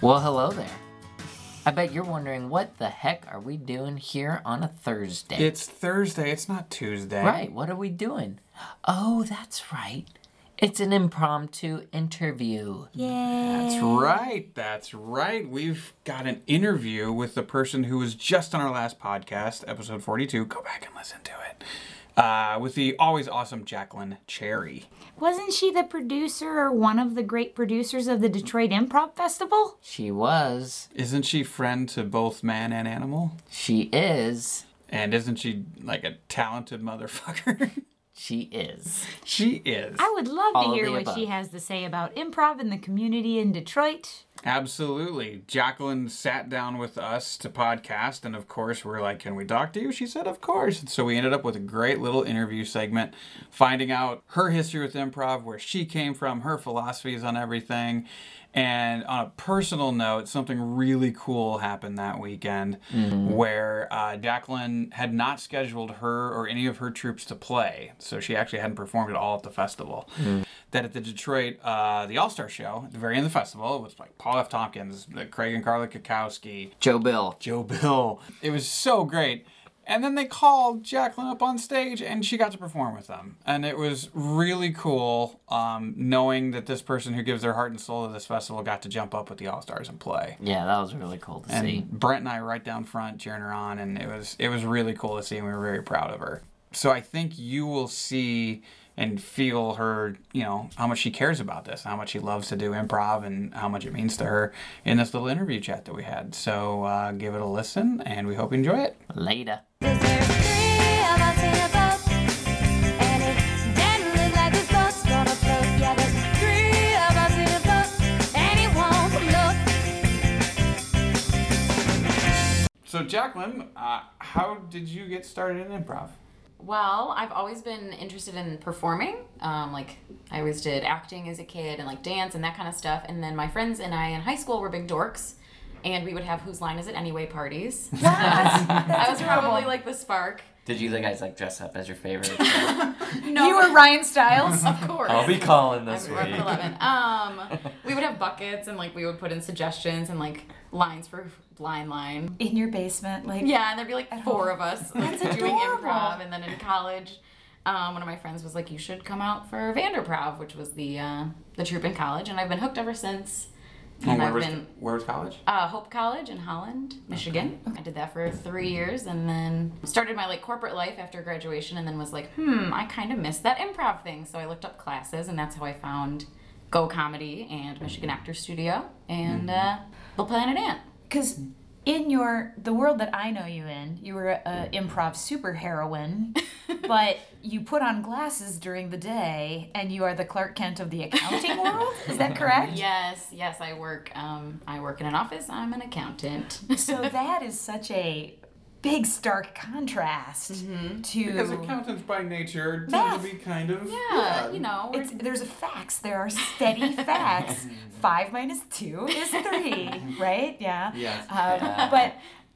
Well, hello there. I bet you're wondering what the heck are we doing here on a Thursday? It's Thursday. It's not Tuesday. right, what are we doing? Oh, that's right. It's an impromptu interview. Yeah. That's right. That's right. We've got an interview with the person who was just on our last podcast, episode 42. Go back and listen to it. Uh, with the always awesome Jacqueline Cherry. Wasn't she the producer or one of the great producers of the Detroit Improv Festival? She was. Isn't she friend to both man and animal? She is. And isn't she like a talented motherfucker? She is. she is. I would love All to hear what above. she has to say about improv in the community in Detroit. Absolutely. Jacqueline sat down with us to podcast, and of course, we're like, Can we talk to you? She said, Of course. And so we ended up with a great little interview segment, finding out her history with improv, where she came from, her philosophies on everything. And on a personal note, something really cool happened that weekend where uh, Jacqueline had not scheduled her or any of her troops to play. So she actually hadn't performed at all at the festival. That at the Detroit, uh, the All Star Show, at the very end of the festival, it was like Paul F. Tompkins, Craig and Carla Cackowski, Joe Bill. Joe Bill. It was so great. And then they called Jacqueline up on stage and she got to perform with them. And it was really cool um, knowing that this person who gives their heart and soul to this festival got to jump up with the All Stars and play. Yeah, that was really cool to see. And Brent and I right down front cheering her on and it was it was really cool to see and we were very proud of her. So I think you will see and feel her, you know, how much she cares about this, how much she loves to do improv and how much it means to her in this little interview chat that we had. So uh, give it a listen and we hope you enjoy it. Later. Cause there's three of us in a boat, and it doesn't look like this boat's gonna float. Yeah, there's three of us in a boat, and it won't float. So Jacqueline, uh, how did you get started in improv? Well, I've always been interested in performing. Um, like I always did acting as a kid and like dance and that kind of stuff. And then my friends and I in high school were big dorks, and we would have "Whose Line Is It Anyway" parties. I was probably like the spark. Did you guys like dress up as your favorite? No, You were Ryan Stiles. of course. I'll be calling I'm this week. eleven. Um, we would have buckets and like we would put in suggestions and like lines for line line. in your basement, like Yeah, and there'd be like four of us like, That's doing adorable. improv. And then in college, um, one of my friends was like, "You should come out for Vanderprov, which was the uh, the troupe in college." And I've been hooked ever since. And where I've was, been where was college? uh, Hope College in Holland, Michigan. I did that for three years, and then started my like corporate life after graduation, and then was like, "Hmm, I kind of missed that improv thing." So I looked up classes, and that's how I found Go Comedy and Michigan Actors Studio and uh, Little Planet Ant. because in your the world that I know you in, you were a improv superheroine, but you put on glasses during the day, and you are the Clark Kent of the accounting world. Is that correct? Yes, yes, I work. Um, I work in an office. I'm an accountant. So that is such a big stark contrast to Because accountants by nature tend to be kind of yeah, you know, It's, there's facts. There are steady facts. Five minus two is three, right? Yeah. Yes. Um, but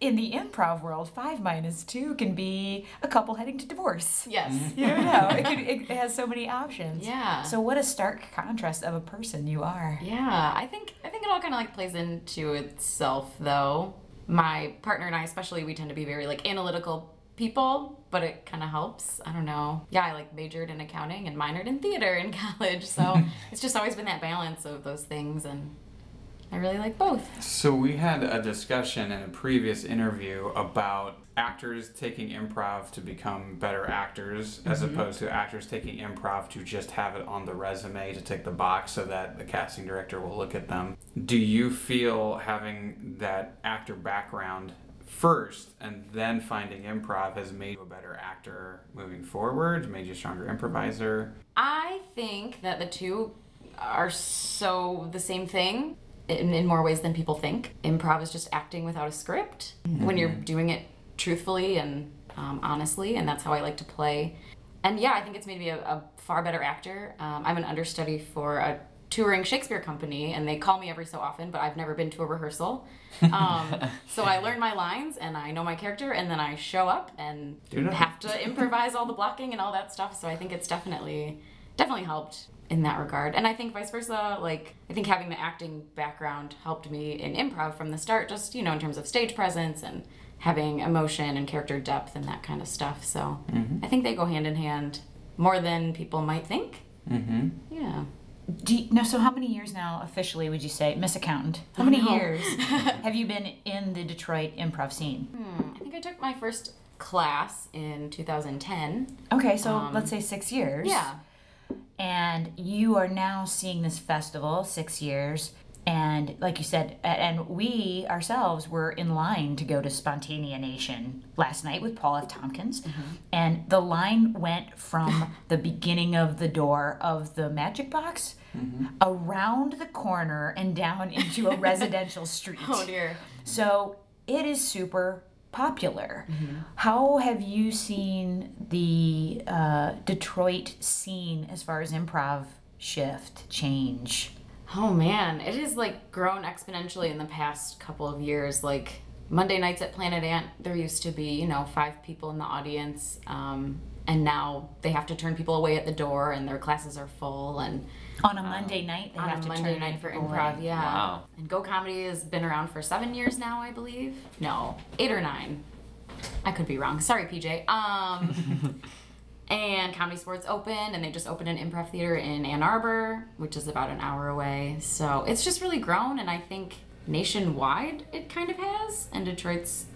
in the improv world, five minus two can be a couple heading to divorce. yes. You don't know. It, could, it has so many options. Yeah. So what a stark contrast of a person you are. Yeah, I think I think it all kind of like plays into itself though. My partner and I especially we tend to be very like analytical people, but it kind of helps. I don't know. Yeah, I like majored in accounting and minored in theater in college, so it's just always been that balance of those things and I really like both. So we had a discussion in a previous interview about actors taking improv to become better actors as mm-hmm. opposed to actors taking improv to just have it on the resume to tick the box so that the casting director will look at them. Do you feel having that actor background first and then finding improv has made you a better actor moving forward, made you a stronger improviser? I think that the two are so the same thing in, in more ways than people think. Improv is just acting without a script when you're doing it truthfully and um, honestly, and that's how I like to play. And yeah, I think it's made me a, a far better actor. Um, I'm an understudy for a touring Shakespeare company, and they call me every so often, but I've never been to a rehearsal. Um, so I learn my lines and I know my character, and then I show up and have to improvise all the blocking and all that stuff. So I think it's definitely definitely helped in that regard. And I think vice versa, like I think having the acting background helped me in improv from the start, just you know in terms of stage presence and having emotion and character depth and that kind of stuff. So I think they go hand in hand more than people might think. Mm-hmm. Yeah. Do you, no, so how many years now officially would you say, Miss Accountant? How many no. years have you been in the Detroit improv scene? I think I took my first class in 2010. Okay, so Um, let's say six years. Yeah. And you are now seeing this festival, six years. And like you said, and we ourselves were in line to go to Spontaneanation last night with Paul F. Tompkins. Mm-hmm. And the line went from the beginning of the door of the Magic Bag mm-hmm. around the corner and down into a residential street. Oh dear. So it is super popular. Mm-hmm. How have you seen the uh, Detroit scene as far as improv shift, change? Oh man, it has like grown exponentially in the past couple of years. Like Monday nights at Planet Ant, there used to be, you know, five people in the audience. Um, and now they have to turn people away at the door and their classes are full and On a Monday night, they on have a to Monday turn night for improv, away. yeah. Wow. And Go Comedy has been around for seven years now, I believe. No, eight or nine. I could be wrong. Sorry, PJ. Um, and ComedySportz opened, and they just opened an improv theater in Ann Arbor, which is about an hour away. So it's just really grown, and I think nationwide it kind of has. And Detroit's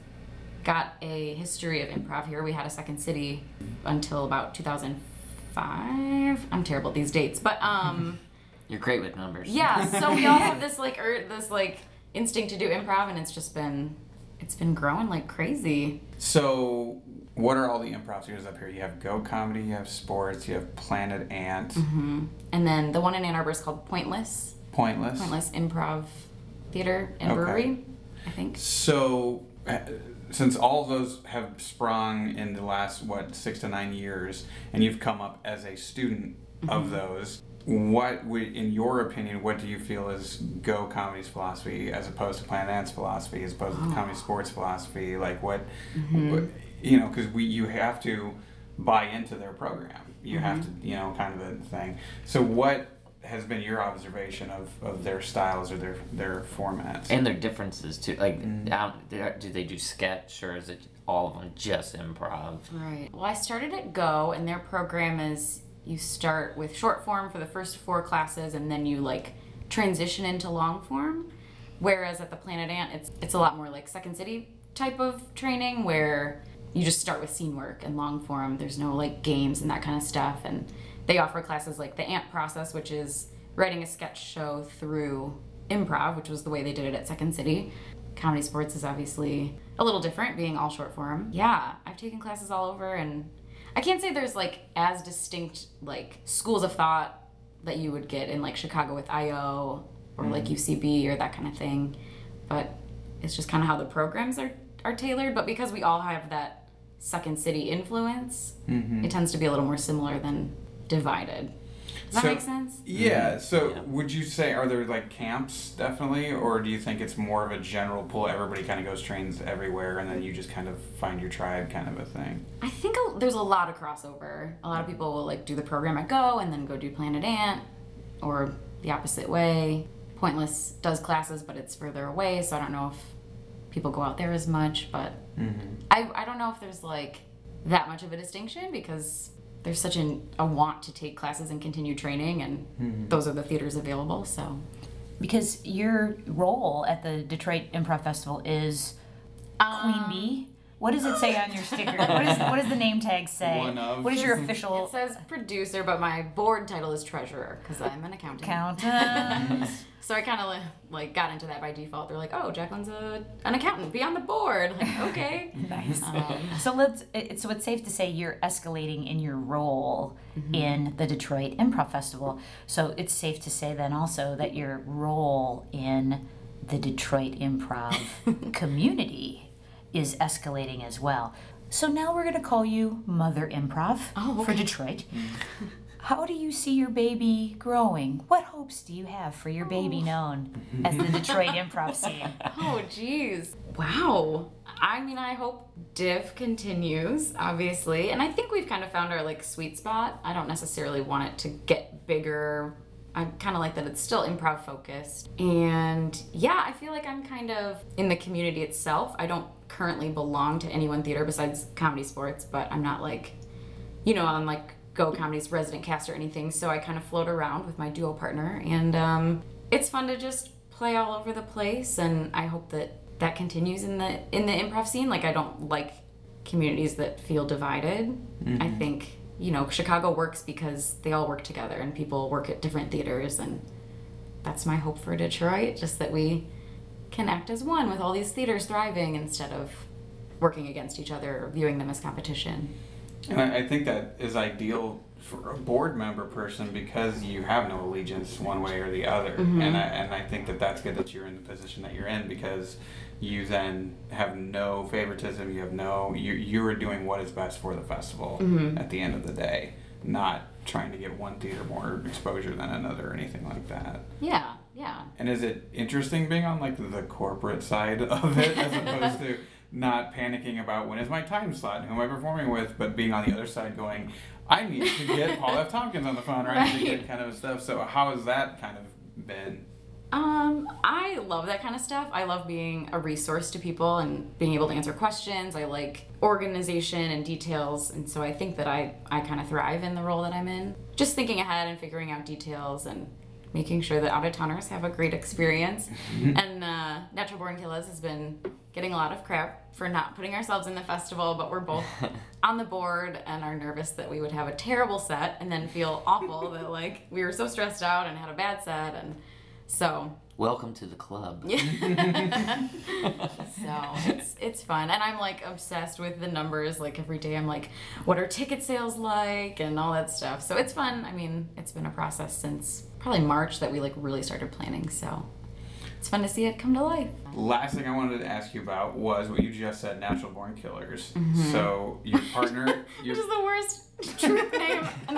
got a history of improv here. We had a second city until about 2005. I'm terrible at these dates, but um. You're great with numbers. Yeah, so we all have this like er, this like instinct to do improv, and it's just been it's been growing like crazy. So, what are all the improv theaters up here? You have Go Comedy, you have Sports, you have Planet Ant, And then the one in Ann Arbor is called Pointless, Pointless. Pointless Improv Theater and Okay. Brewery, I think. So, uh, since all those have sprung in the last what six to nine years, and you've come up as a student of mm-hmm. those, what would, in your opinion, what do you feel is Go Comedy's philosophy as opposed to Planet Ant's philosophy, as opposed to oh. ComedySportz philosophy? Like what, mm-hmm. what you know, because we you have to buy into their program. You have mm-hmm. to, you know, kind of a thing. So, what has been your observation of, of their styles or their their formats? And their differences too. Like, Mm-hmm. do they do sketch or is it all of them just improv? Right. Well, I started at Go, and their program is you start with short form for the first four classes, and then you like transition into long form. Whereas at the Planet Ant, it's it's a lot more like Second City type of training where you just start with scene work and long form. There's no like games and that kind of stuff, and they offer classes like the Ant process, which is writing a sketch show through improv, which was the way they did it at Second City. ComedySportz is obviously a little different, being all short form. Yeah, I've taken classes all over, and I can't say there's like as distinct like schools of thought that you would get in like Chicago with IO or like mm-hmm. UCB or that kind of thing, but it's just kind of how the programs are are tailored. But because we all have that Second City influence, mm-hmm. it tends to be a little more similar than divided. Does that So- make sense? Yeah. Mm-hmm. So, Yeah. would you say are there like camps definitely, or do you think it's more of a general pull? Everybody kind of goes trains everywhere, and then you just kind of find your tribe, kind of a thing. I think a, there's a lot of crossover. A lot of people will like do the program at Go and then go do Planet Ant, or the opposite way. Pointless does classes, but it's further away, so I don't know if people go out there as much. But mm-hmm. I I don't know if there's like that much of a distinction because there's such an, a want to take classes and continue training, and mm-hmm. those are the theaters available. So Because your role at the Detroit Improv Festival is Queen um, Bee. What does it say on your sticker? what, is, what does the name tag say? One of. What is your official? it says producer, but my board title is treasurer because I'm an accountant. accountant? So I kind of like got into that by default. They're like, "Oh, Jacqueline's a, an accountant. Be on the board." Like, okay. nice. Um, So let's. It, so it's safe to say you're escalating in your role Mm-hmm. in the Detroit Improv Festival. So it's safe to say then also that your role in the Detroit Improv community is escalating as well. So now we're going to call you Mother Improv Oh, for. Detroit. How do you see your baby growing? What hopes do you have for your baby known as the Detroit improv scene? Oh, jeez. Wow. I mean, I hope DIF continues, obviously. And I think we've kind of found our like sweet spot. I don't necessarily want it to get bigger. I kind of like that it's still improv focused. And yeah, I feel like I'm kind of in the community itself. I don't currently belong to any one theater besides ComedySportz, but I'm not like, you know, on like Go Comedy's resident cast or anything. So I kind of float around with my duo partner. And um, it's fun to just play all over the place. And I hope that that continues in the in the improv scene. Like I don't like communities that feel divided. I think you know Chicago works because they all work together and people work at different theaters, and that's my hope for Detroit. Just that we can act as one with all these theaters thriving instead of working against each other or viewing them as competition. And I, I think that is ideal for a board member person because you have no allegiance one way or the other. Mm-hmm. And I and I think that that's good that you're in the position that you're in because you then have no favoritism. You have no you you are doing what is best for the festival mm-hmm. at the end of the day, not trying to get one theater more exposure than another or anything like that. Yeah, yeah. And is it interesting being on like the corporate side of it as opposed to not panicking about when is my time slot, and who am I performing with, but being on the other side going, I need to get Paul F. Tompkins on the phone, or I need to Right. get kind of stuff. So how has that kind of been? Um, I love that kind of stuff. I love being a resource to people and being able to answer questions. I like organization and details, and so I think that I I kind of thrive in the role that I'm in. Just thinking ahead and figuring out details and making sure that out of towners have a great experience. and uh, Natural Born Killers has been getting a lot of crap for not putting ourselves in the festival, but we're both on the board and are nervous that we would have a terrible set and then feel awful that like we were so stressed out and had a bad set and so Welcome to the club. so it's it's fun and i'm like obsessed with the numbers like every day i'm like what are ticket sales like and all that stuff so it's fun i mean it's been a process since probably march that we like really started planning so it's fun to see it come to life Last thing I wanted to ask you about was what you just said, Natural Born Killers. Mm-hmm. So your partner, your which is the worst troop name and i hate it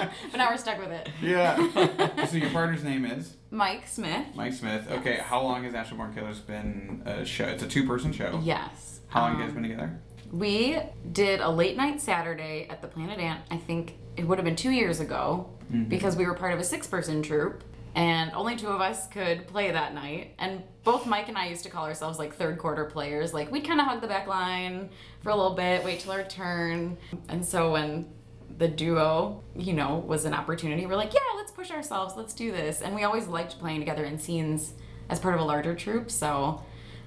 but now we're stuck with it yeah. so your partner's name is mike smith Mike Smith. Okay, how long has Natural Born Killers been a show? It's a two-person show. yes How long have you Um, guys been together? We did a late night Saturday at the Planet Ant. I think it would have been two years ago because we were part of a six person troupe and only two of us could play that night. And both Mike and I used to call ourselves like third quarter players. Like we'd kind of hug the back line for a little bit, wait till our turn. And so when the duo, you know, was an opportunity, we're like, yeah, let's push ourselves, let's do this. And we always liked playing together in scenes as part of a larger troupe. So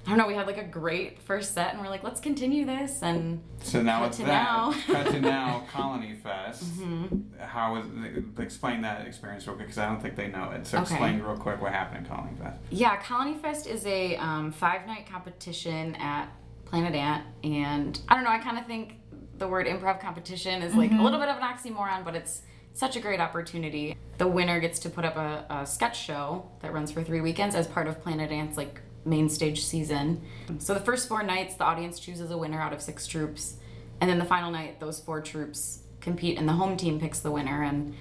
I don't know, we had like a great first set and we're like, let's continue this. And So now it's that. now. Mm-hmm. Cut to now, Colony Fest. How was explain that experience real quick because I don't think they know it. So Okay. explain real quick what happened at Colony Fest. Yeah, Colony Fest is a um, five night competition at Planet Ant. And I don't know, I kind of think the word improv competition is like a little bit of an oxymoron, but it's such a great opportunity. The winner gets to put up a, a sketch show that runs for three weekends as part of Planet Ant's like main stage season. So the first four nights, the audience chooses a winner out of six troops. And then the final night, those four troops compete, and the home team picks the winner. And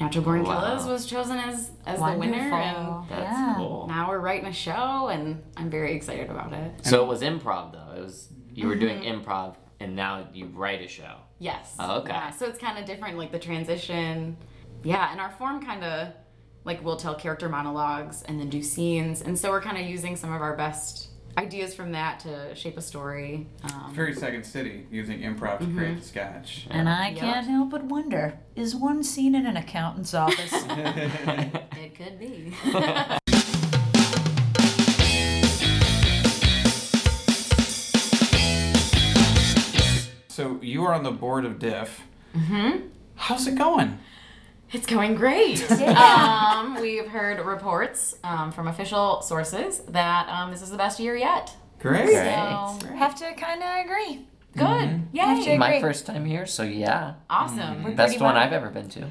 Natural Born Wow. Killers was chosen as, as the winner. And That's yeah. cool. now we're writing a show and i'm very excited about it So it was improv though. It was you were doing Mm-hmm. improv and now you write a show. yes Oh, okay. yeah, so it's kind of different like the transition yeah and our form kind of like we'll tell character monologues and then do scenes and so we're kind of using some of our best ideas from that to shape a story um, Very Second City using improv to Mm-hmm. create the sketch. And I Yep. can't help but wonder is one scene in an accountant's office? it could be on the board of DIF. Mm-hmm. How's it going? It's going great. um, we've heard reports um, from official sources that um, this is the best year yet. Great. Great. have to kind of agree. Good. Yay. Have to My first time here, so yeah. Awesome. We're Best one I've ever been to.